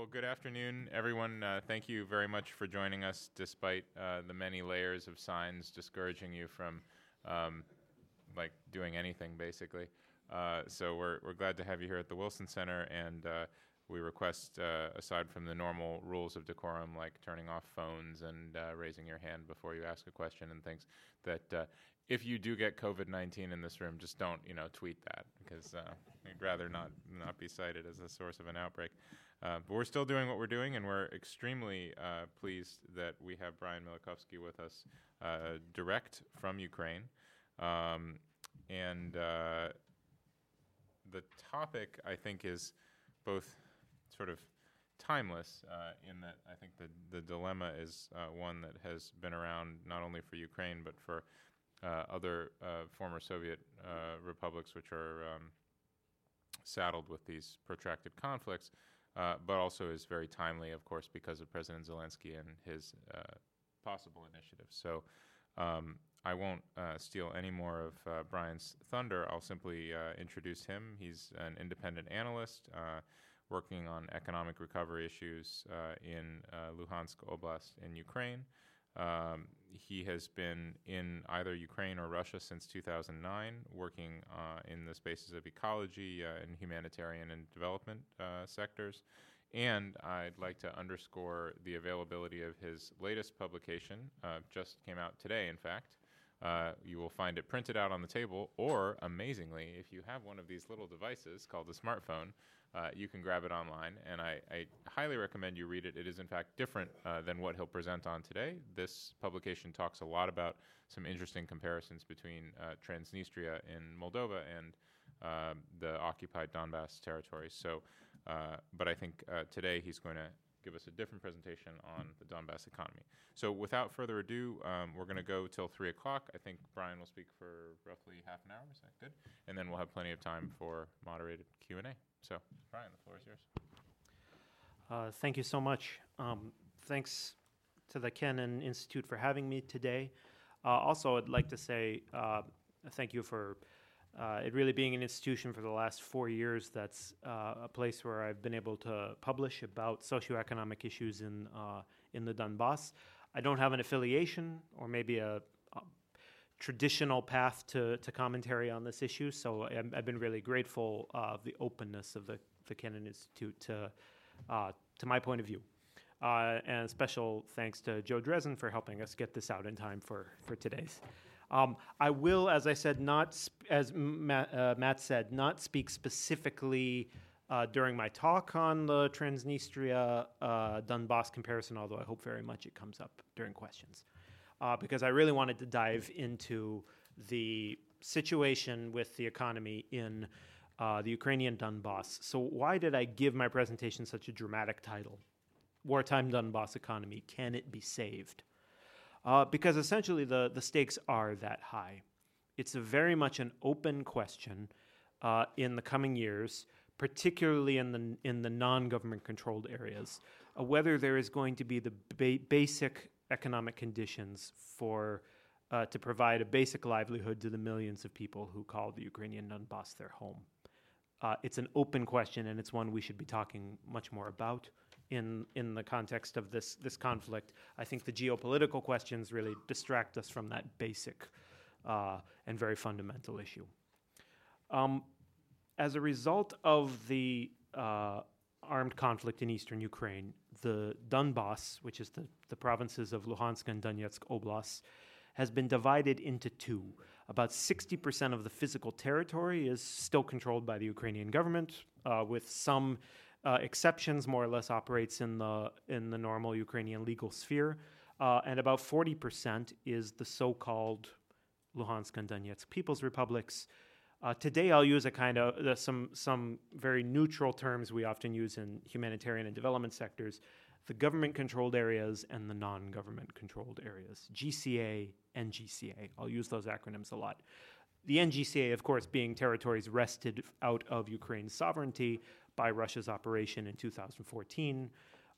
well, good afternoon, everyone. Uh, thank you very much for joining us, despite uh, the many layers of signs discouraging you from, um, like, doing anything, basically. Uh, so we're, we're glad to have you here at the Wilson Center, and uh, we request, uh, aside from the normal rules of decorum, like turning off phones and uh, raising your hand before you ask a question and things, that if you do get COVID-19 in this room, just don't, you know, tweet that because I'd rather not not be cited as a source of an outbreak. Uh, but we're still doing what we're doing, and we're extremely uh, pleased that we have Brian Milakovsky with us, uh, direct from Ukraine, um, and uh, the topic I think is both sort of timeless uh, in that I think the the dilemma is uh, one that has been around not only for Ukraine but for other former Soviet republics, which are um, saddled with these protracted conflicts, uh, but also is very timely, of course, because of President Zelensky and his possible initiatives. So. Um, I won't uh, steal any more of uh, Brian's thunder. I'll simply uh, introduce him. He's an independent analyst working on economic recovery issues in Luhansk Oblast in Ukraine. Um, he has been in either Ukraine or Russia since 2009, working uh, in the spaces of ecology uh, and humanitarian and development uh, sectors. And I'd like to underscore the availability of his latest publication, uh, just came out today, in fact. Uh, you will find it printed out on the table, or amazingly, if you have one of these little devices called a smartphone, uh, you can grab it online, and I, I, highly recommend you read it. It is, in fact, different uh, than what he'll present on today. This publication talks a lot about some interesting comparisons between uh, Transnistria in Moldova and um, the occupied Donbass territories. So, uh, but I think uh, today he's going to give us a different presentation on the Donbass economy. So without further ado, um, we're going to go till 3 o'clock. I think Brian will speak for roughly half an hour. Is that good? And then we'll have plenty of time for moderated Q&A. So, Brian, the floor is yours. Uh, thank you so much. Um, thanks to the Kennan Institute for having me today. Uh, also, I'd like to say uh, thank you for uh, it really being an institution for the last four years that's uh, a place where I've been able to publish about socioeconomic issues in, uh, in the Donbass. I don't have an affiliation or maybe a, a traditional path to, to commentary on this issue, so i have been really grateful of the openness of the, the Kennan Institute to, uh, to my point of view. Uh, and special thanks to Joe Dresen for helping us get this out in time for, for today's. Um, I will, as I said, not sp- as Matt, uh, Matt, said, not speak specifically uh, during my talk on the Transnistria uh, Donbass comparison, although I hope very much it comes up during questions, uh, because I really wanted to dive into the situation with the economy in uh, the Ukrainian Donbass. So, why did I give my presentation such a dramatic title? Wartime Donbass economy, can it be saved? Uh, because essentially the, the stakes are that high. It's very much an open question uh, in the coming years, particularly in the, in the non government controlled areas, uh, whether there is going to be the ba- basic economic conditions for. Uh, to provide a basic livelihood to the millions of people who call the Ukrainian Donbass their home. Uh, it's an open question, and it's one we should be talking much more about in in the context of this this conflict. I think the geopolitical questions really distract us from that basic uh, and very fundamental issue. Um, as a result of the uh, armed conflict in eastern Ukraine, the Donbass, which is the, the provinces of Luhansk and Donetsk Oblasts, has been divided into two. About 60% of the physical territory is still controlled by the Ukrainian government, uh, with some uh, exceptions more or less operates in the in the normal Ukrainian legal sphere, uh, and about 40% is the so-called Luhansk and Donetsk People's Republics. Uh, today, I'll use a kind of uh, some some very neutral terms we often use in humanitarian and development sectors: the government-controlled areas and the non-government controlled areas. GCA and. I'll use those acronyms a lot. The NGCA, of course, being territories wrested out of Ukraine's sovereignty, by Russia's operation in 2014,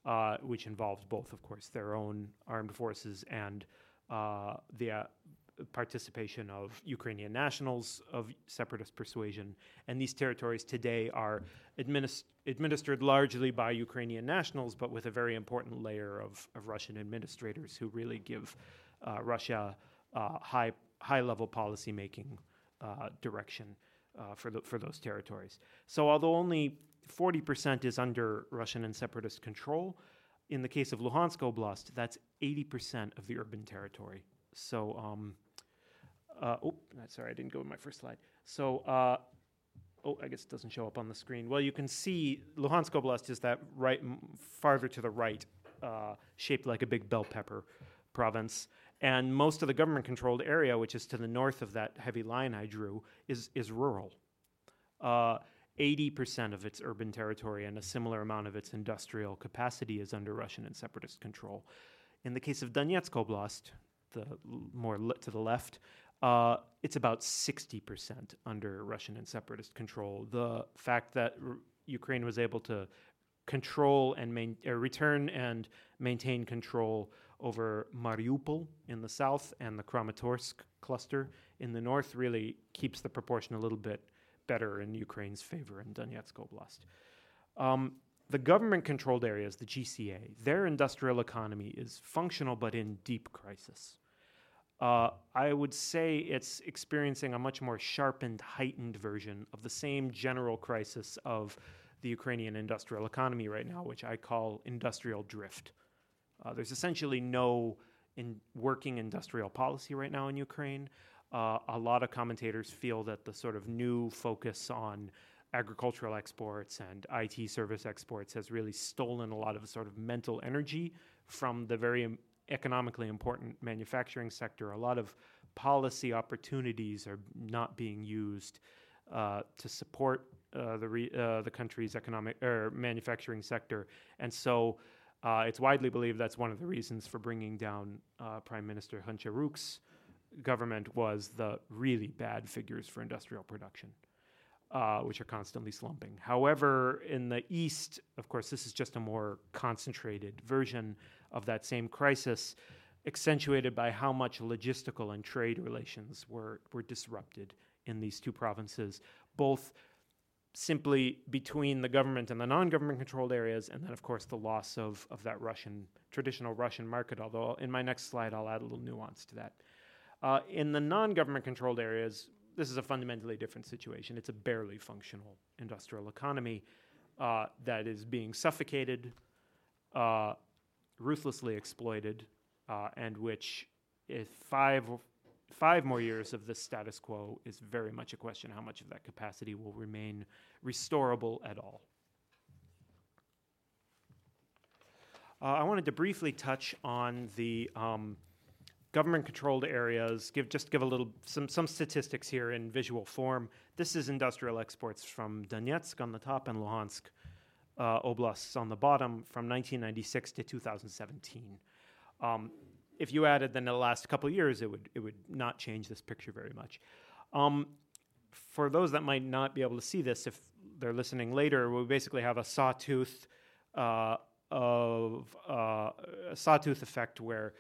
uh, which involved both, of course, their own armed forces and uh, the uh, participation of Ukrainian nationals of separatist persuasion. And these territories today are administ- administered largely by Ukrainian nationals, but with a very important layer of, of Russian administrators who really give uh, Russia uh, high, high level policymaking uh, direction uh, for, the, for those territories. So, although only 40% is under Russian and separatist control, in the case of Luhansk Oblast, that's 80% of the urban territory. So, um, uh, oh, sorry, I didn't go to my first slide. So, uh, oh, I guess it doesn't show up on the screen. Well, you can see Luhansk Oblast is that right, farther to the right, uh, shaped like a big bell pepper province. And most of the government controlled area, which is to the north of that heavy line I drew, is, is rural. Uh, 80% of its urban territory and a similar amount of its industrial capacity is under Russian and separatist control. In the case of Donetsk Oblast, the more to the left, uh, it's about 60% under Russian and separatist control. The fact that r- Ukraine was able to control and main, return and maintain control over Mariupol in the south and the Kramatorsk cluster in the north really keeps the proportion a little bit better in Ukraine's favor in Donetsk Oblast. Um, the government controlled areas, the GCA, their industrial economy is functional but in deep crisis. Uh, I would say it's experiencing a much more sharpened, heightened version of the same general crisis of the Ukrainian industrial economy right now, which I call industrial drift. Uh, there's essentially no in working industrial policy right now in Ukraine. Uh, a lot of commentators feel that the sort of new focus on agricultural exports and IT service exports has really stolen a lot of sort of mental energy from the very economically important manufacturing sector. A lot of policy opportunities are not being used uh, to support uh, the re- uh, the country's economic or manufacturing sector, and so uh, it's widely believed that's one of the reasons for bringing down uh, Prime Minister Honcharuk's government was the really bad figures for industrial production, uh, which are constantly slumping. However, in the East, of course, this is just a more concentrated version of that same crisis, accentuated by how much logistical and trade relations were, were disrupted in these two provinces, both simply between the government and the non-government controlled areas, and then of course the loss of, of that Russian traditional Russian market. Although in my next slide I'll add a little nuance to that. Uh, in the non-government controlled areas, this is a fundamentally different situation. It's a barely functional industrial economy uh, that is being suffocated, uh, ruthlessly exploited, uh, and which, if five five more years of the status quo is very much a question how much of that capacity will remain restorable at all. Uh, I wanted to briefly touch on the um, government-controlled areas. Give just give a little some some statistics here in visual form. This is industrial exports from Donetsk on the top and Luhansk uh, oblasts on the bottom from 1996 to 2017. Um, if you added then the last couple years, it would it would not change this picture very much. Um, for those that might not be able to see this, if they're listening later, we basically have a sawtooth uh, of uh, a sawtooth effect where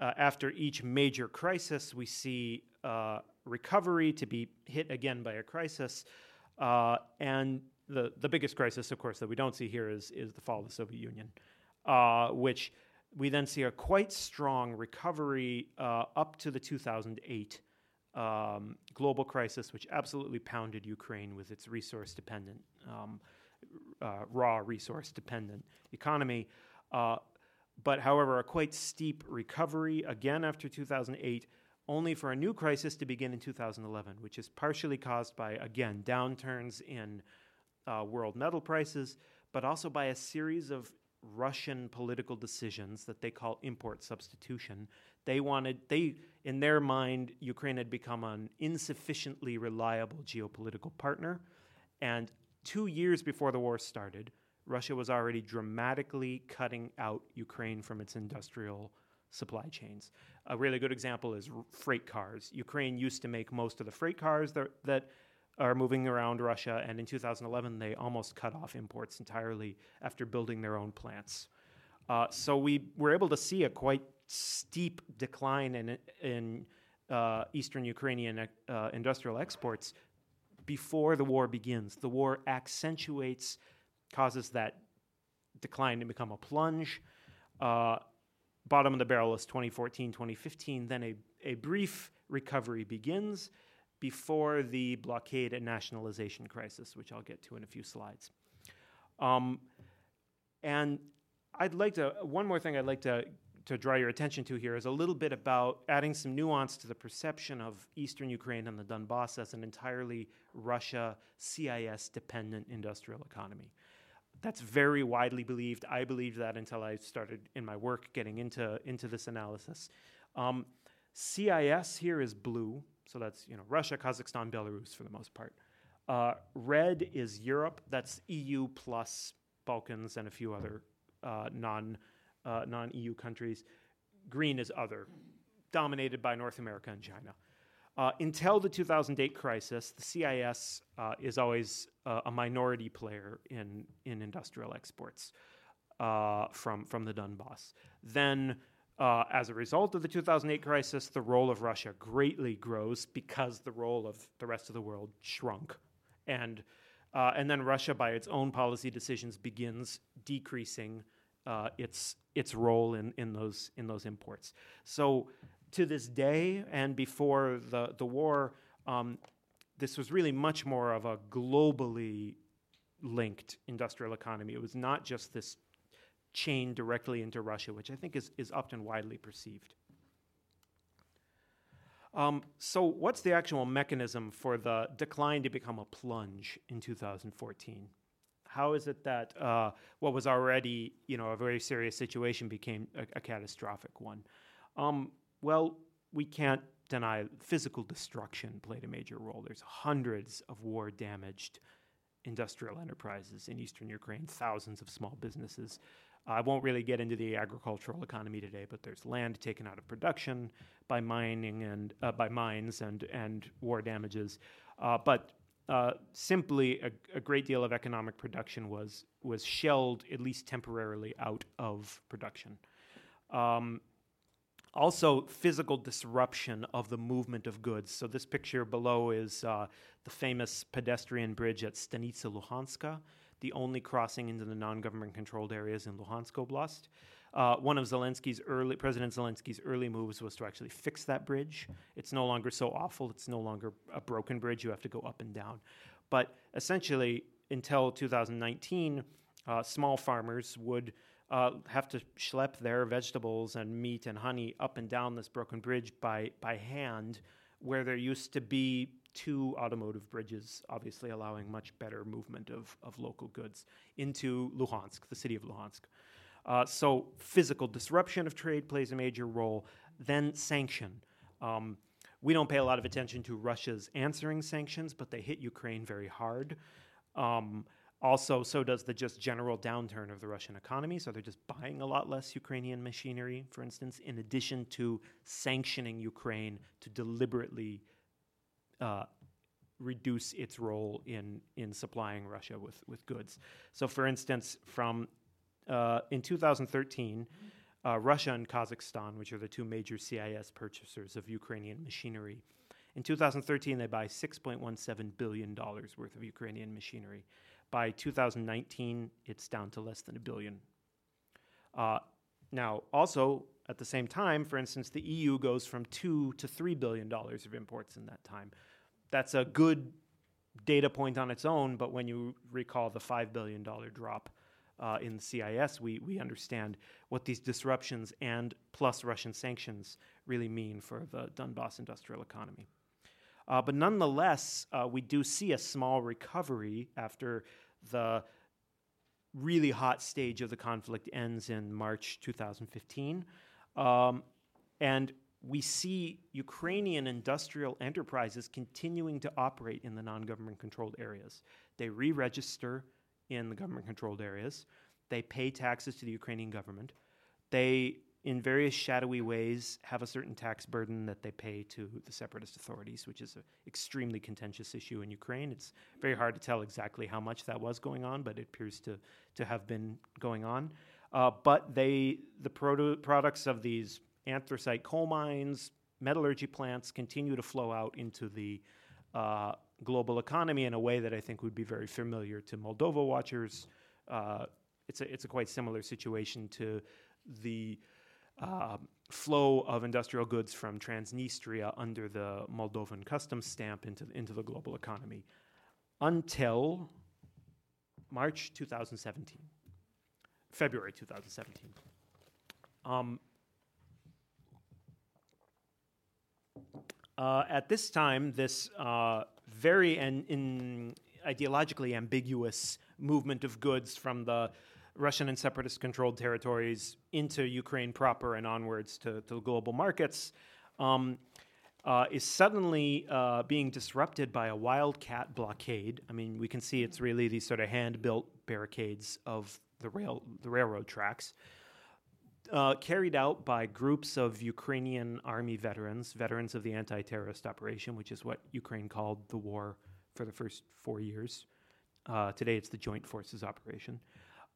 uh, after each major crisis, we see uh, recovery to be hit again by a crisis, uh, and the the biggest crisis, of course, that we don't see here is is the fall of the Soviet Union, uh, which we then see a quite strong recovery uh, up to the 2008 um, global crisis, which absolutely pounded Ukraine with its resource dependent, um, uh, raw resource dependent economy. But, however, a quite steep recovery again after 2008, only for a new crisis to begin in 2011, which is partially caused by, again, downturns in uh, world metal prices, but also by a series of Russian political decisions that they call import substitution. They wanted, they, in their mind, Ukraine had become an insufficiently reliable geopolitical partner. And two years before the war started, Russia was already dramatically cutting out Ukraine from its industrial supply chains. A really good example is r- freight cars. Ukraine used to make most of the freight cars that, that are moving around Russia, and in 2011 they almost cut off imports entirely after building their own plants. Uh, so we were able to see a quite steep decline in in uh, Eastern Ukrainian uh, industrial exports before the war begins. The war accentuates, causes that decline to become a plunge. Uh, bottom of the barrel is 2014, 2015. Then a, a brief recovery begins before the blockade and nationalization crisis, which I'll get to in a few slides. Um, and I'd like to, one more thing I'd like to, to draw your attention to here is a little bit about adding some nuance to the perception of Eastern Ukraine and the Donbass as an entirely Russia CIS dependent industrial economy. That's very widely believed. I believed that until I started in my work getting into, into this analysis. Um, CIS here is blue, so that's you know Russia, Kazakhstan, Belarus for the most part. Uh, red is Europe, that's EU plus Balkans and a few other uh, non uh, non EU countries. Green is other, dominated by North America and China. Uh, until the 2008 crisis, the CIS uh, is always uh, a minority player in, in industrial exports uh, from, from the Donbass. Then, uh, as a result of the 2008 crisis, the role of Russia greatly grows because the role of the rest of the world shrunk. And, uh, and then Russia, by its own policy decisions, begins decreasing its, its role in, in, those, in those imports. So to this day and before the, the war, um, this was really much more of a globally linked industrial economy. It was not just this chain directly into Russia, which I think is, is often widely perceived. Um, so, what's the actual mechanism for the decline to become a plunge in 2014? How is it that uh, what was already, you know, a very serious situation became a, a catastrophic one? Um, well, we can't deny physical destruction played a major role. There's hundreds of war damaged industrial enterprises in eastern Ukraine, thousands of small businesses. I won't really get into the agricultural economy today, but there's land taken out of production by mining and uh, by mines and and war damages. Uh, but uh, simply, a, a, great deal of economic production was was shelled at least temporarily out of production. Um, also physical disruption of the movement of goods. So this picture below is uh, the famous pedestrian bridge at Stanitsa Luhanska, the only crossing into the non-government controlled areas in Luhansk Oblast. Uh, one of Zelensky's early, President Zelensky's early moves was to actually fix that bridge. It's no longer so awful. It's no longer a broken bridge. You have to go up and down. But essentially, until 2019, uh, small farmers would uh, have to schlep their vegetables and meat and honey up and down this broken bridge by, by hand, where there used to be two automotive bridges, obviously allowing much better movement of, of local goods into Luhansk, the city of Luhansk. Uh, so, physical disruption of trade plays a major role. Then, sanction. Um, we don't pay a lot of attention to Russia's answering sanctions, but they hit Ukraine very hard. Um, also, so does the just general downturn of the Russian economy. So they're just buying a lot less Ukrainian machinery, for instance, in addition to sanctioning Ukraine to deliberately uh, reduce its role in, in supplying Russia with, with goods. So, for instance, from uh, in 2013, uh, Russia and Kazakhstan, which are the two major CIS purchasers of Ukrainian machinery, in 2013 they buy 6.17 billion dollars worth of Ukrainian machinery. By 2019, it's down to less than a billion. Uh, now, also at the same time, for instance, the EU goes from two to three billion dollars of imports in that time. That's a good data point on its own, but when you recall the five billion dollar drop uh, in CIS, we we understand what these disruptions and plus Russian sanctions really mean for the Donbass industrial economy. Uh, but nonetheless, uh, we do see a small recovery after the really hot stage of the conflict ends in March 2015. Um, and we see Ukrainian industrial enterprises continuing to operate in the non government controlled areas. They re register in the government controlled areas, they pay taxes to the Ukrainian government, they in various shadowy ways have a certain tax burden that they pay to the separatist authorities, which is an extremely contentious issue in Ukraine. It's very hard to tell exactly how much that was going on, but it appears to, to have been going on. Uh, but they, the produ- products of these anthracite coal mines, metallurgy plants continue to flow out into the uh, global economy in a way that I think would be very familiar to Moldova watchers. Uh, it's, a, it's a quite similar situation to the uh, flow of industrial goods from Transnistria under the Moldovan customs stamp into, into the global economy until March 2017, February 2017. Um, uh, at this time, this uh, very in ideologically ambiguous movement of goods from the Russian and separatist controlled territories into Ukraine proper and onwards to, to global markets um, uh, is suddenly uh, being disrupted by a wildcat blockade. I mean, we can see it's really these sort of hand built barricades of the, rail, the railroad tracks. Uh, carried out by groups of Ukrainian army veterans, veterans of the anti terrorist operation, which is what Ukraine called the war for the first four years. Uh, today it's the Joint Forces Operation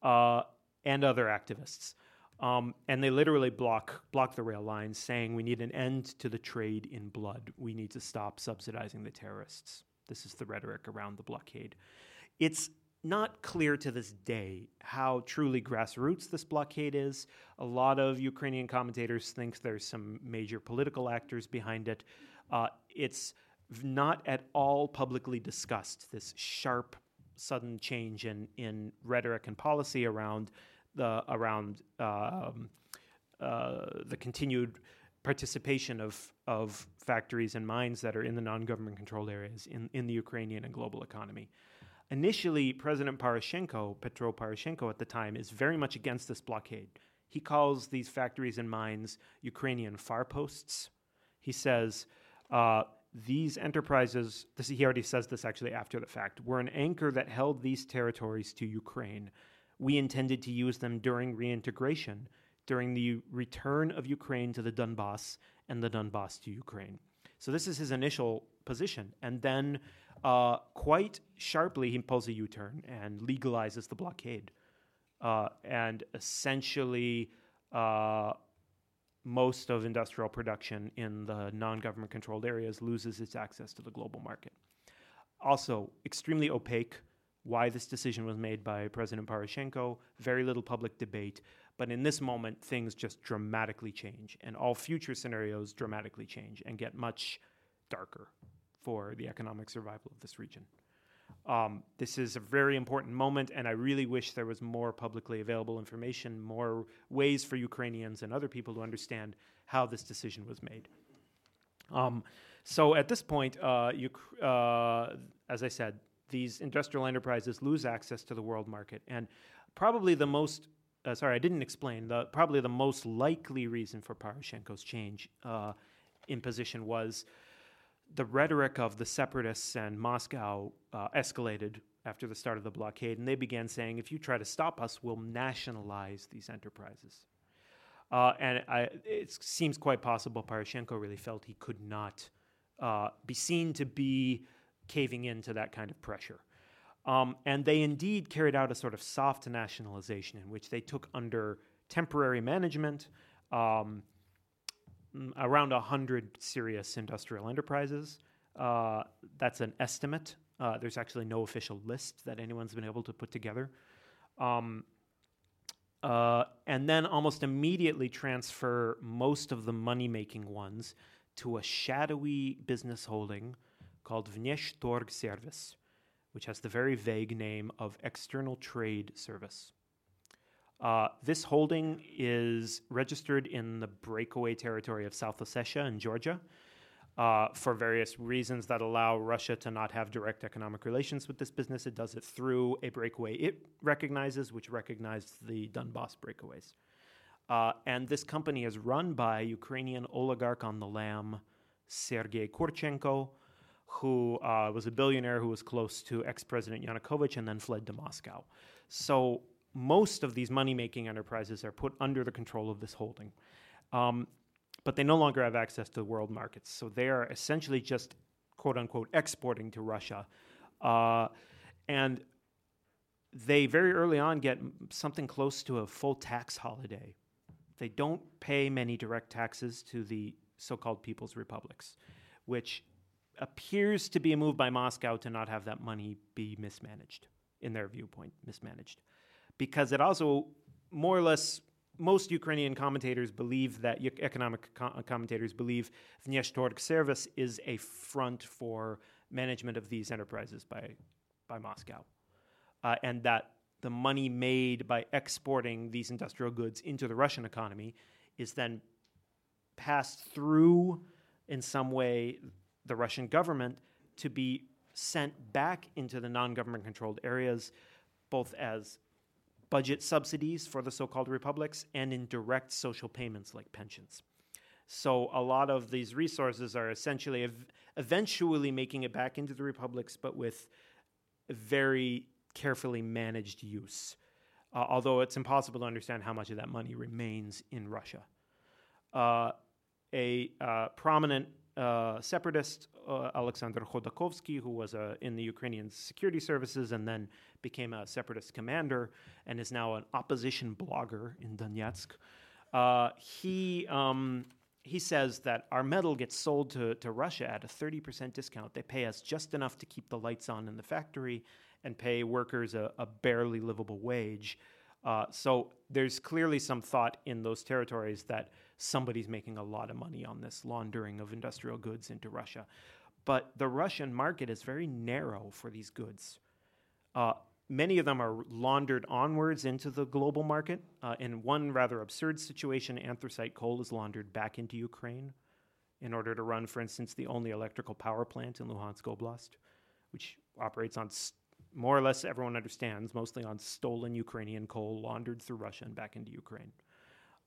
uh, and other activists. Um, and they literally block block the rail lines, saying we need an end to the trade in blood. We need to stop subsidizing the terrorists. This is the rhetoric around the blockade. It's not clear to this day how truly grassroots this blockade is. A lot of Ukrainian commentators think there's some major political actors behind it. Uh, it's not at all publicly discussed, this sharp sudden change in, in rhetoric and policy around the around um, uh, the continued participation of of factories and mines that are in the non-government controlled areas in, in the Ukrainian and global economy. Initially, President Poroshenko, Petro Poroshenko at the time, is very much against this blockade. He calls these factories and mines Ukrainian farposts. He says uh, these enterprises, this, he already says this actually after the fact, were an anchor that held these territories to Ukraine. We intended to use them during reintegration, during the return of Ukraine to the Donbass and the Donbass to Ukraine. So this is his initial position. And then, uh, quite sharply, he pulls a U turn and legalizes the blockade. Uh, and essentially, uh, most of industrial production in the non government controlled areas loses its access to the global market. Also, extremely opaque why this decision was made by President Poroshenko, very little public debate. But in this moment, things just dramatically change, and all future scenarios dramatically change and get much darker for the economic survival of this region. Um, this is a very important moment, and I really wish there was more publicly available information, more ways for Ukrainians and other people to understand how this decision was made. Um, so at this point, uh, you, uh, as I said, these industrial enterprises lose access to the world market, and probably the most uh, sorry, I didn't explain. The, probably the most likely reason for Poroshenko's change uh, in position was the rhetoric of the separatists and Moscow uh, escalated after the start of the blockade, and they began saying, if you try to stop us, we'll nationalize these enterprises. Uh, and I, it seems quite possible Poroshenko really felt he could not uh, be seen to be caving into that kind of pressure. Um, and they indeed carried out a sort of soft nationalization in which they took under temporary management um, around 100 serious industrial enterprises. Uh, that's an estimate. Uh, there's actually no official list that anyone's been able to put together. Um, uh, and then almost immediately transfer most of the money making ones to a shadowy business holding called Vneshtorg Service, which has the very vague name of External Trade Service. Uh, this holding is registered in the breakaway territory of South Ossetia in Georgia uh, for various reasons that allow Russia to not have direct economic relations with this business. It does it through a breakaway it recognizes, which recognizes the Donbass breakaways. Uh, and this company is run by Ukrainian oligarch on the lam, Sergei Kurchenko, who uh, was a billionaire who was close to ex President Yanukovych and then fled to Moscow. So most of these money making enterprises are put under the control of this holding. Um, but they no longer have access to the world markets. So they are essentially just quote unquote exporting to Russia. Uh, and they very early on get something close to a full tax holiday. They don't pay many direct taxes to the so called People's Republics, which appears to be a move by Moscow to not have that money be mismanaged, in their viewpoint, mismanaged. Because it also, more or less, most Ukrainian commentators believe that economic co- commentators believe Vneshtorgservice is a front for management of these enterprises by, by Moscow. Uh, and that the money made by exporting these industrial goods into the Russian economy is then passed through in some way the Russian government to be sent back into the non government controlled areas, both as budget subsidies for the so called republics and in direct social payments like pensions. So a lot of these resources are essentially ev- eventually making it back into the republics, but with very carefully managed use. Uh, although it's impossible to understand how much of that money remains in Russia. Uh, a uh, prominent uh, separatist, uh, Alexander Khodakovsky, who was uh, in the Ukrainian security services and then became a separatist commander and is now an opposition blogger in Donetsk. Uh, he um, he says that our metal gets sold to, to Russia at a 30% discount. They pay us just enough to keep the lights on in the factory and pay workers a, a barely livable wage. Uh, so there's clearly some thought in those territories that somebody's making a lot of money on this laundering of industrial goods into Russia. But the Russian market is very narrow for these goods. Uh, many of them are laundered onwards into the global market. Uh, in one rather absurd situation, anthracite coal is laundered back into Ukraine in order to run, for instance, the only electrical power plant in Luhansk Oblast, which operates on more or less everyone understands, mostly on stolen Ukrainian coal laundered through Russia and back into Ukraine.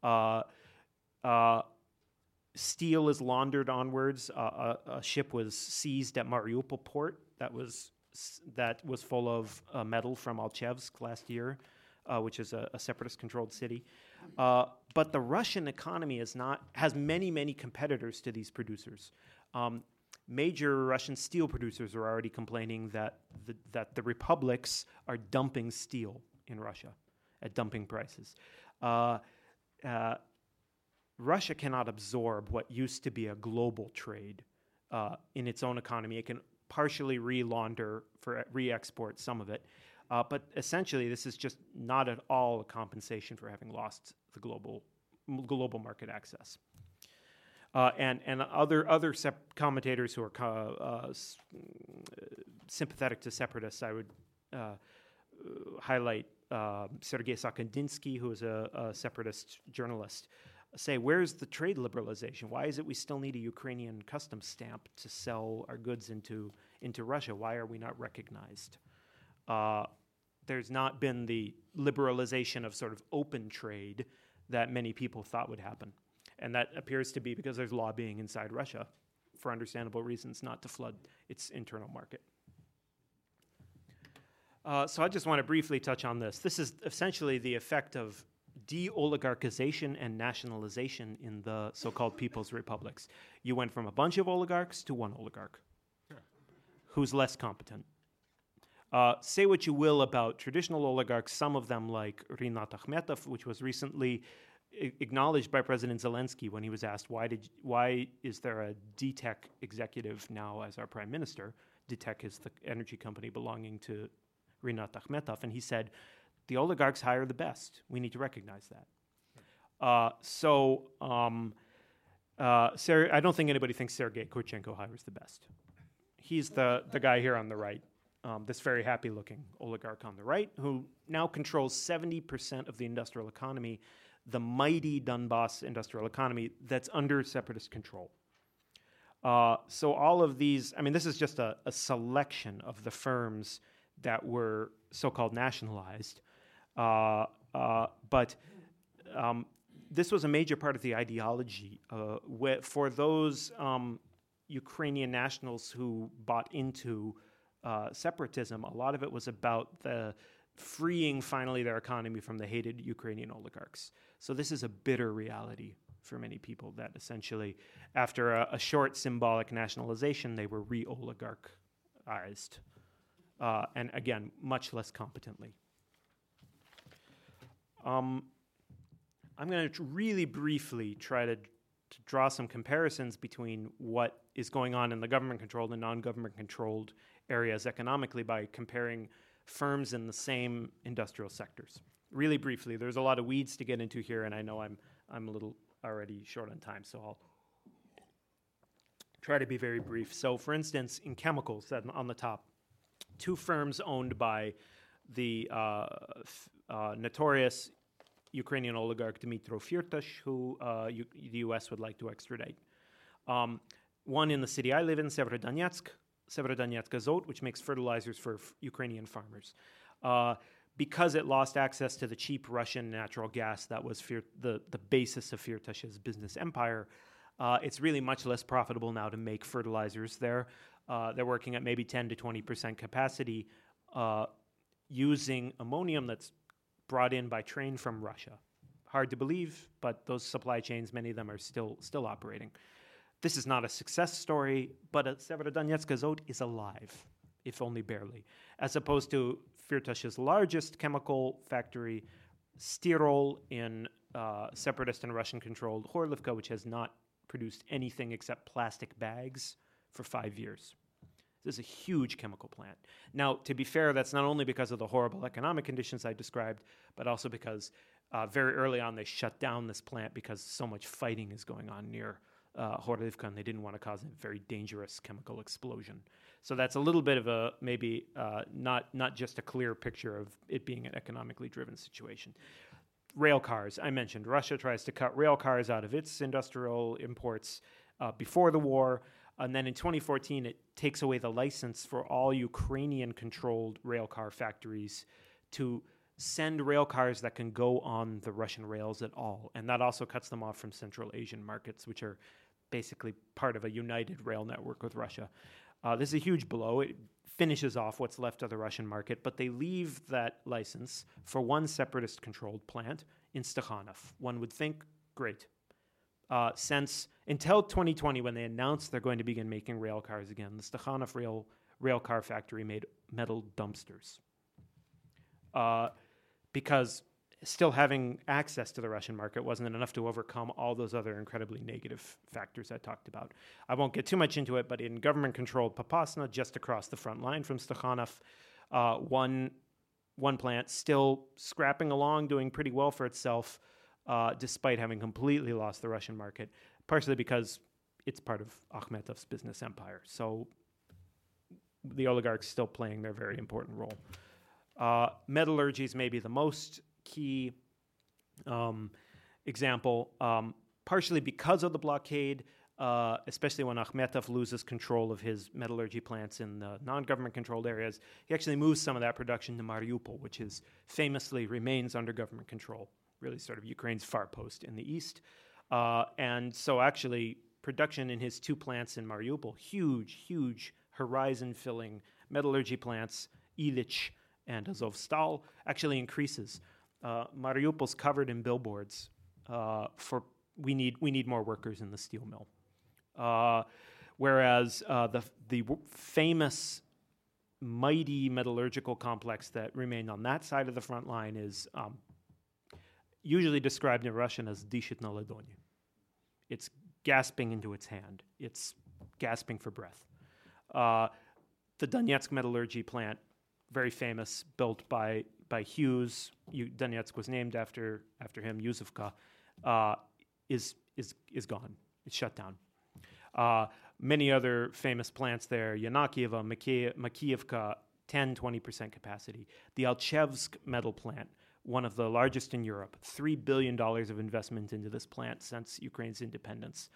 Uh, uh, steel is laundered onwards. Uh, a, a, ship was seized at Mariupol port that was that was full of uh, metal from Alchevsk last year, uh, which is a, a separatist-controlled city. Uh, but the Russian economy is not has many many competitors to these producers. Um, major Russian steel producers are already complaining that the, that the republics are dumping steel in Russia at dumping prices. Uh, uh, Russia cannot absorb what used to be a global trade uh, in its own economy. It can partially re-launder for re-export some of it, uh, but essentially this is just not at all a compensation for having lost the global global market access. Uh, and and other other sep- commentators who are co- uh, s- sympathetic to separatists, I would uh, highlight uh, Sergei Sakandinsky, who is a, a, separatist journalist, say, where's the trade liberalization? Why is it we still need a Ukrainian customs stamp to sell our goods into into Russia? Why are we not recognized? Uh, there's not been the liberalization of sort of open trade that many people thought would happen. And that appears to be because there's lobbying inside Russia for understandable reasons not to flood its internal market. Uh, so I just want to briefly touch on this. This is essentially the effect of de oligarchization and nationalization in the so called people's republics. You went from a bunch of oligarchs to one oligarch who's less competent. Uh, say what you will about traditional oligarchs, some of them, like Rinat Akhmetov, which was recently acknowledged by President Zelensky when he was asked why did why is there a DTEK executive now as our prime minister? DTEK is the energy company belonging to Rinat Akhmetov, and he said, "The oligarchs hire the best. We need to recognize that." Uh, so um, uh, Ser- I don't think anybody thinks Sergei Kurchenko hires the best. He's the the guy here on the right. Um, this very happy looking oligarch on the right, who now controls 70% of the industrial economy the mighty Donbass industrial economy that's under separatist control. Uh, so all of these, I mean, this is just a, a selection of the firms that were so-called nationalized, uh, uh, but um, this was a major part of the ideology uh, for those um, Ukrainian nationals who bought into uh, separatism. A lot of it was about the freeing finally their economy from the hated Ukrainian oligarchs. So this is a bitter reality for many people that essentially, after a, a short symbolic nationalization, they were re oligarchized. Uh, and again, much less competently. Um, I'm going to really briefly try to to draw some comparisons between what is going on in the government controlled and non government controlled areas economically by comparing firms in the same industrial sectors. Really briefly, there's a lot of weeds to get into here, and I know I'm, I'm a little already short on time, so I'll try to be very brief. So, for instance, in chemicals, on the top, two firms owned by the uh, f- uh, notorious Ukrainian oligarch Dmytro Firtash, who uh, U- the U.S. would like to extradite. Um, one in the city I live in, Severodonetsk, Severodonetsk Azot, which makes fertilizers for f- Ukrainian farmers. Uh, because it lost access to the cheap Russian natural gas that was the, the basis of Firtash's business empire, uh, it's really much less profitable now to make fertilizers there. Uh, they're working at maybe 10 to 20% capacity uh, using ammonium that's brought in by train from Russia. Hard to believe, but those supply chains, many of them are still, still operating. This is not a success story, but Severodonetsk is alive, if only barely, as opposed to Firtash's largest chemical factory, Stirol in uh, separatist and Russian controlled Horlivka, which has not produced anything except plastic bags for five years. This is a huge chemical plant. Now, to be fair, that's not only because of the horrible economic conditions I described, but also because uh, very early on they shut down this plant because so much fighting is going on near uh, and they didn't want to cause a very dangerous chemical explosion. So that's a little bit of a maybe uh, not not just a clear picture of it being an economically driven situation. Rail cars, I mentioned, Russia tries to cut rail cars out of its industrial imports uh, before the war. And then in 2014, it takes away the license for all Ukrainian controlled rail car factories to send rail cars that can go on the Russian rails at all. And that also cuts them off from Central Asian markets, which are basically part of a united rail network with Russia. Uh, this is a huge blow. It finishes off what's left of the Russian market, but they leave that license for one separatist controlled plant in Stakhanov. One would think, great, uh, since until 2020 when they announced they're going to begin making rail cars again. The Stakhanov rail rail car factory made metal dumpsters uh, because still having access to the Russian market wasn't enough to overcome all those other incredibly negative factors I talked about. I won't get too much into it, but in government-controlled Popasna, just across the front line from Stakhanov, uh, one one plant still scrapping along, doing pretty well for itself uh, despite having completely lost the Russian market, partially because it's part of Akhmetov's business empire. So the oligarchs still playing their very important role. Uh, metallurgy is maybe the most key um, example, um, partially because of the blockade. Uh, especially when Akhmetov loses control of his metallurgy plants in the non-government controlled areas, he actually moves some of that production to Mariupol, which is famously remains under government control really sort of Ukraine's far post in the east. Uh, and so, actually, production in his two plants in Mariupol, huge, huge horizon filling metallurgy plants, Ilich and Azovstal, actually increases. Uh, Mariupol's covered in billboards uh, for we need, we need more workers in the steel mill. Uh, whereas uh, the, the famous mighty metallurgical complex that remained on that side of the front line is um, usually described in Russian as dishit na ladoni. It's gasping into its hand. It's gasping for breath. Uh, the Donetsk metallurgy plant, very famous, built by by Hughes. Donetsk was named after after him. Yuzovka uh, is is is gone. It's shut down. Uh, many other famous plants there: Yanakieva, Makievka, 10, 20% capacity. The Alchevsk metal plant, one of the largest in Europe. $3 billion of investment into this plant since Ukraine's independence.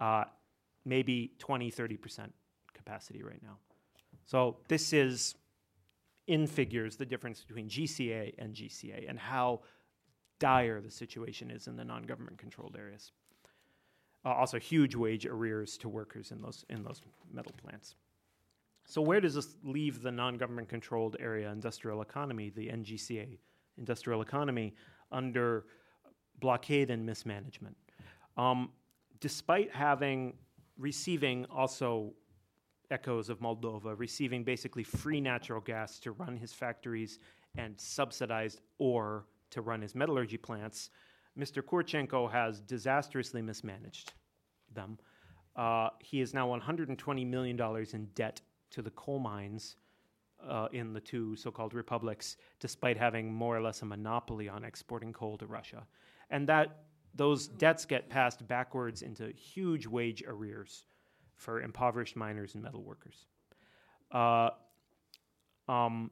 Uh, maybe 20, 30% capacity right now. So this is, in figures, the difference between GCA and GCA and how dire the situation is in the non-government controlled areas. Uh, also, huge wage arrears to workers in those in those metal plants. So, where does this leave the non-government controlled area industrial economy, the NGCA industrial economy under blockade and mismanagement. Um, despite having receiving also echoes of Moldova, receiving basically free natural gas to run his factories and subsidized ore to run his metallurgy plants, Mr. Kurchenko has disastrously mismanaged them. Uh, he is now $120 million in debt to the coal mines uh, in the two so called republics, despite having more or less a monopoly on exporting coal to Russia. And that those debts get passed backwards into huge wage arrears for impoverished miners and metal workers. Uh, um,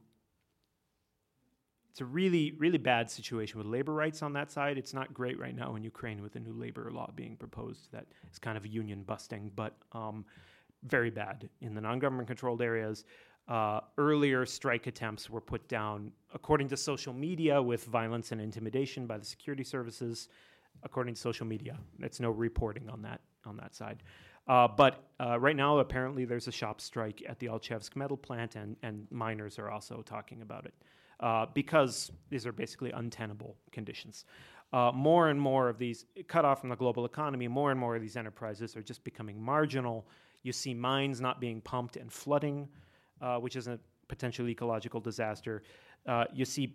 it's a really, really bad situation with labor rights on that side. It's not great right now in Ukraine with the new labor law being proposed that is kind of union busting, but um, very bad in the non government controlled areas. Uh, earlier strike attempts were put down, according to social media, with violence and intimidation by the security services. According to social media, it's no reporting on that on that side. Uh, but uh, right now, apparently, there's a shop strike at the Alchevsk metal plant, and, and miners are also talking about it uh, because these are basically untenable conditions. Uh, more and more of these cut off from the global economy, more and more of these enterprises are just becoming marginal. You see mines not being pumped and flooding, uh, which is a potential ecological disaster. Uh, you see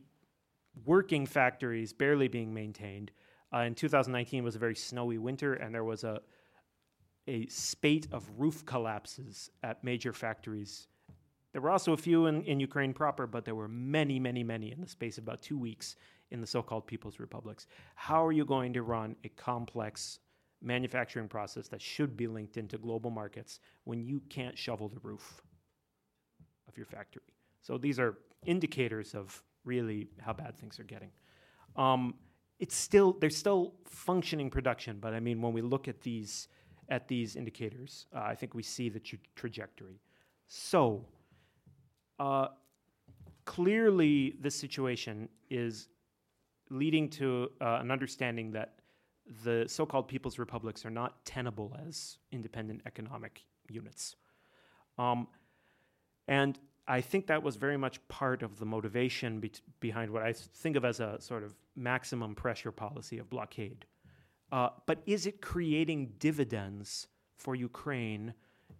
working factories barely being maintained. In 2019 was a very snowy winter, and there was a a spate of roof collapses at major factories there were also a few in, in Ukraine proper, but there were many, many, many in the space of about two weeks in the so called People's Republics. How are you going to run a complex manufacturing process that should be linked into global markets when you can't shovel the roof of your factory? So these are indicators of really how bad things are getting. Um, it's still there's still functioning production, but I mean when we look at these at these indicators, uh, I think we see the tra- trajectory. So uh, clearly, this situation is leading to uh, an understanding that the so called people's republics are not tenable as independent economic units. Um, and I think that was very much part of the motivation be- behind what I think of as a sort of maximum pressure policy of blockade. Uh, but is it creating dividends for Ukraine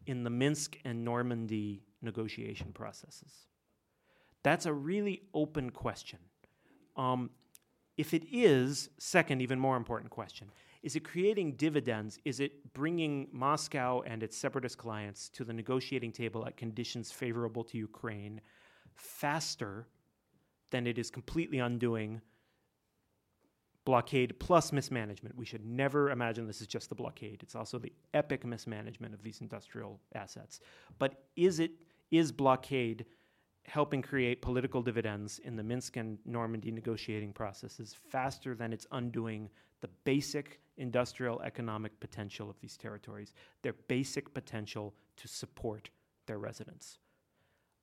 in the Minsk and Normandy negotiation processes? That's a really open question. Um, if it is, second, even more important question, is it creating dividends? Is it bringing Moscow and its separatist clients to the negotiating table at conditions favorable to Ukraine faster than it is completely undoing blockade plus mismanagement? We should never imagine this is just the blockade. It's also the epic mismanagement of these industrial assets. But is it is blockade helping create political dividends in the Minsk and Normandy negotiating processes faster than it's undoing the basic industrial economic potential of these territories, their basic potential to support their residents.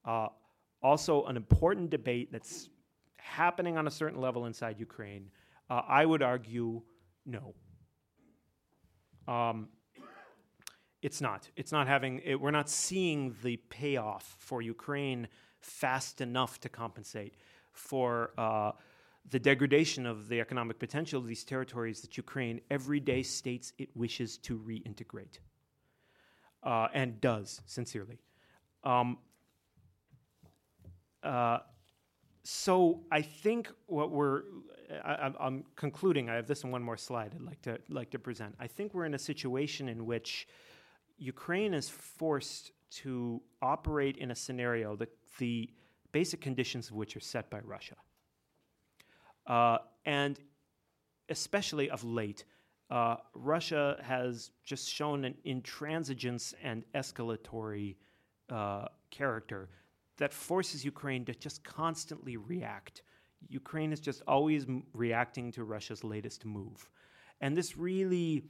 Uh, also, an important debate that's happening on a certain level inside Ukraine, uh, I would argue no. Um, it's not. It's not having, it, we're not seeing the payoff for Ukraine fast enough to compensate for uh, the degradation of the economic potential of these territories that Ukraine every day states it wishes to reintegrate uh, and does sincerely. Um, uh, so I think what we're I, am concluding. I have this in one more slide. I'd like to like to present. I think we're in a situation in which Ukraine is forced to operate in a scenario that the basic conditions of which are set by Russia. Uh, and especially of late, uh, Russia has just shown an intransigence and escalatory uh, character that forces Ukraine to just constantly react. Ukraine is just always m- reacting to Russia's latest move. And this really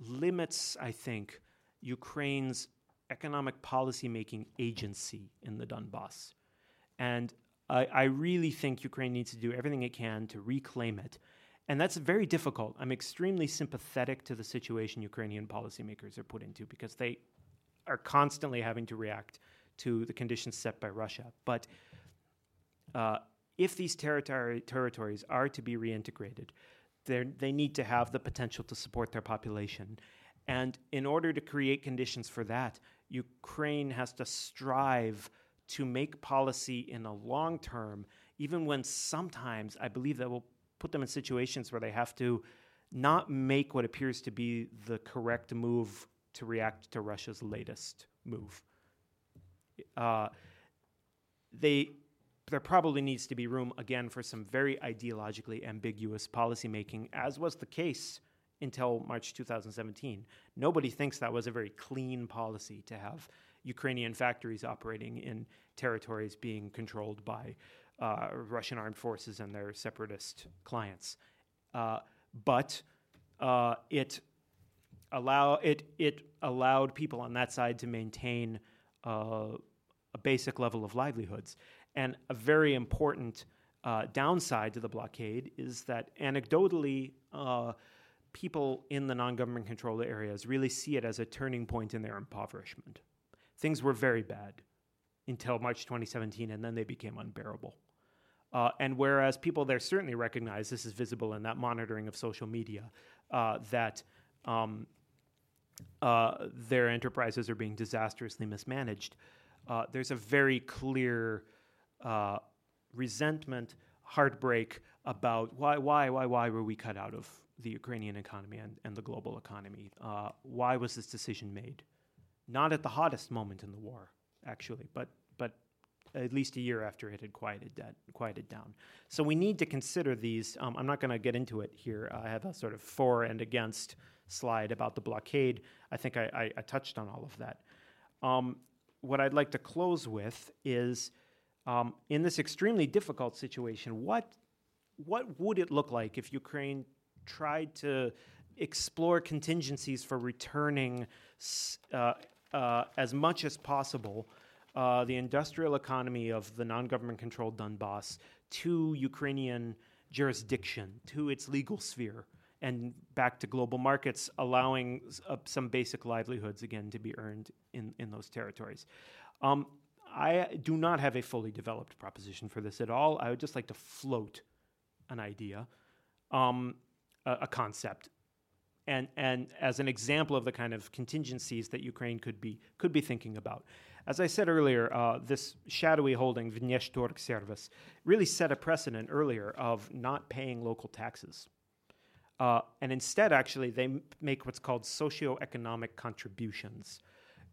limits, I think, Ukraine's economic policymaking agency in the Donbass. And I, I, really think Ukraine needs to do everything it can to reclaim it. And that's very difficult. I'm extremely sympathetic to the situation Ukrainian policymakers are put into because they are constantly having to react to the conditions set by Russia. But uh, if these territory, territories are to be reintegrated, they need to have the potential to support their population and in order to create conditions for that, Ukraine has to strive to make policy in the long term, even when sometimes I believe that will put them in situations where they have to not make what appears to be the correct move to react to Russia's latest move. Uh, they there probably needs to be room again for some very ideologically ambiguous policymaking, as was the case until March 2017. Nobody thinks that was a very clean policy to have Ukrainian factories operating in territories being controlled by uh, Russian armed forces and their separatist clients. Uh, but uh, it allow it it allowed people on that side to maintain uh, a basic level of livelihoods. And a very important uh, downside to the blockade is that anecdotally, uh, people in the non-government controlled areas really see it as a turning point in their impoverishment. Things were very bad until March 2017, and then they became unbearable. Uh, and whereas people there certainly recognize this is visible in that monitoring of social media, uh, that um, uh, their enterprises are being disastrously mismanaged, uh, there's a very clear uh, resentment, heartbreak about why, why, why, why were we cut out of the Ukrainian economy and, and the global economy? Uh, why was this decision made? Not at the hottest moment in the war, actually, but but at least a year after it had quieted, that, quieted down. So we need to consider these. Um, I'm not going to get into it here. I have a sort of for and against slide about the blockade. I think I, I, I touched on all of that. Um, what I'd like to close with is um, in this extremely difficult situation, what, what would it look like if Ukraine tried to explore contingencies for returning uh, uh, as much as possible uh, the industrial economy of the non government controlled Donbass to Ukrainian jurisdiction, to its legal sphere, and back to global markets, allowing uh, some basic livelihoods again to be earned in, in those territories. Um, I do not have a fully developed proposition for this at all. I would just like to float an idea, um, a, a concept and and as an example of the kind of contingencies that Ukraine could be could be thinking about. As I said earlier, uh, this shadowy holding Vneshtorgservice really set a precedent earlier of not paying local taxes. Uh, and instead, actually, they m- make what's called socioeconomic contributions,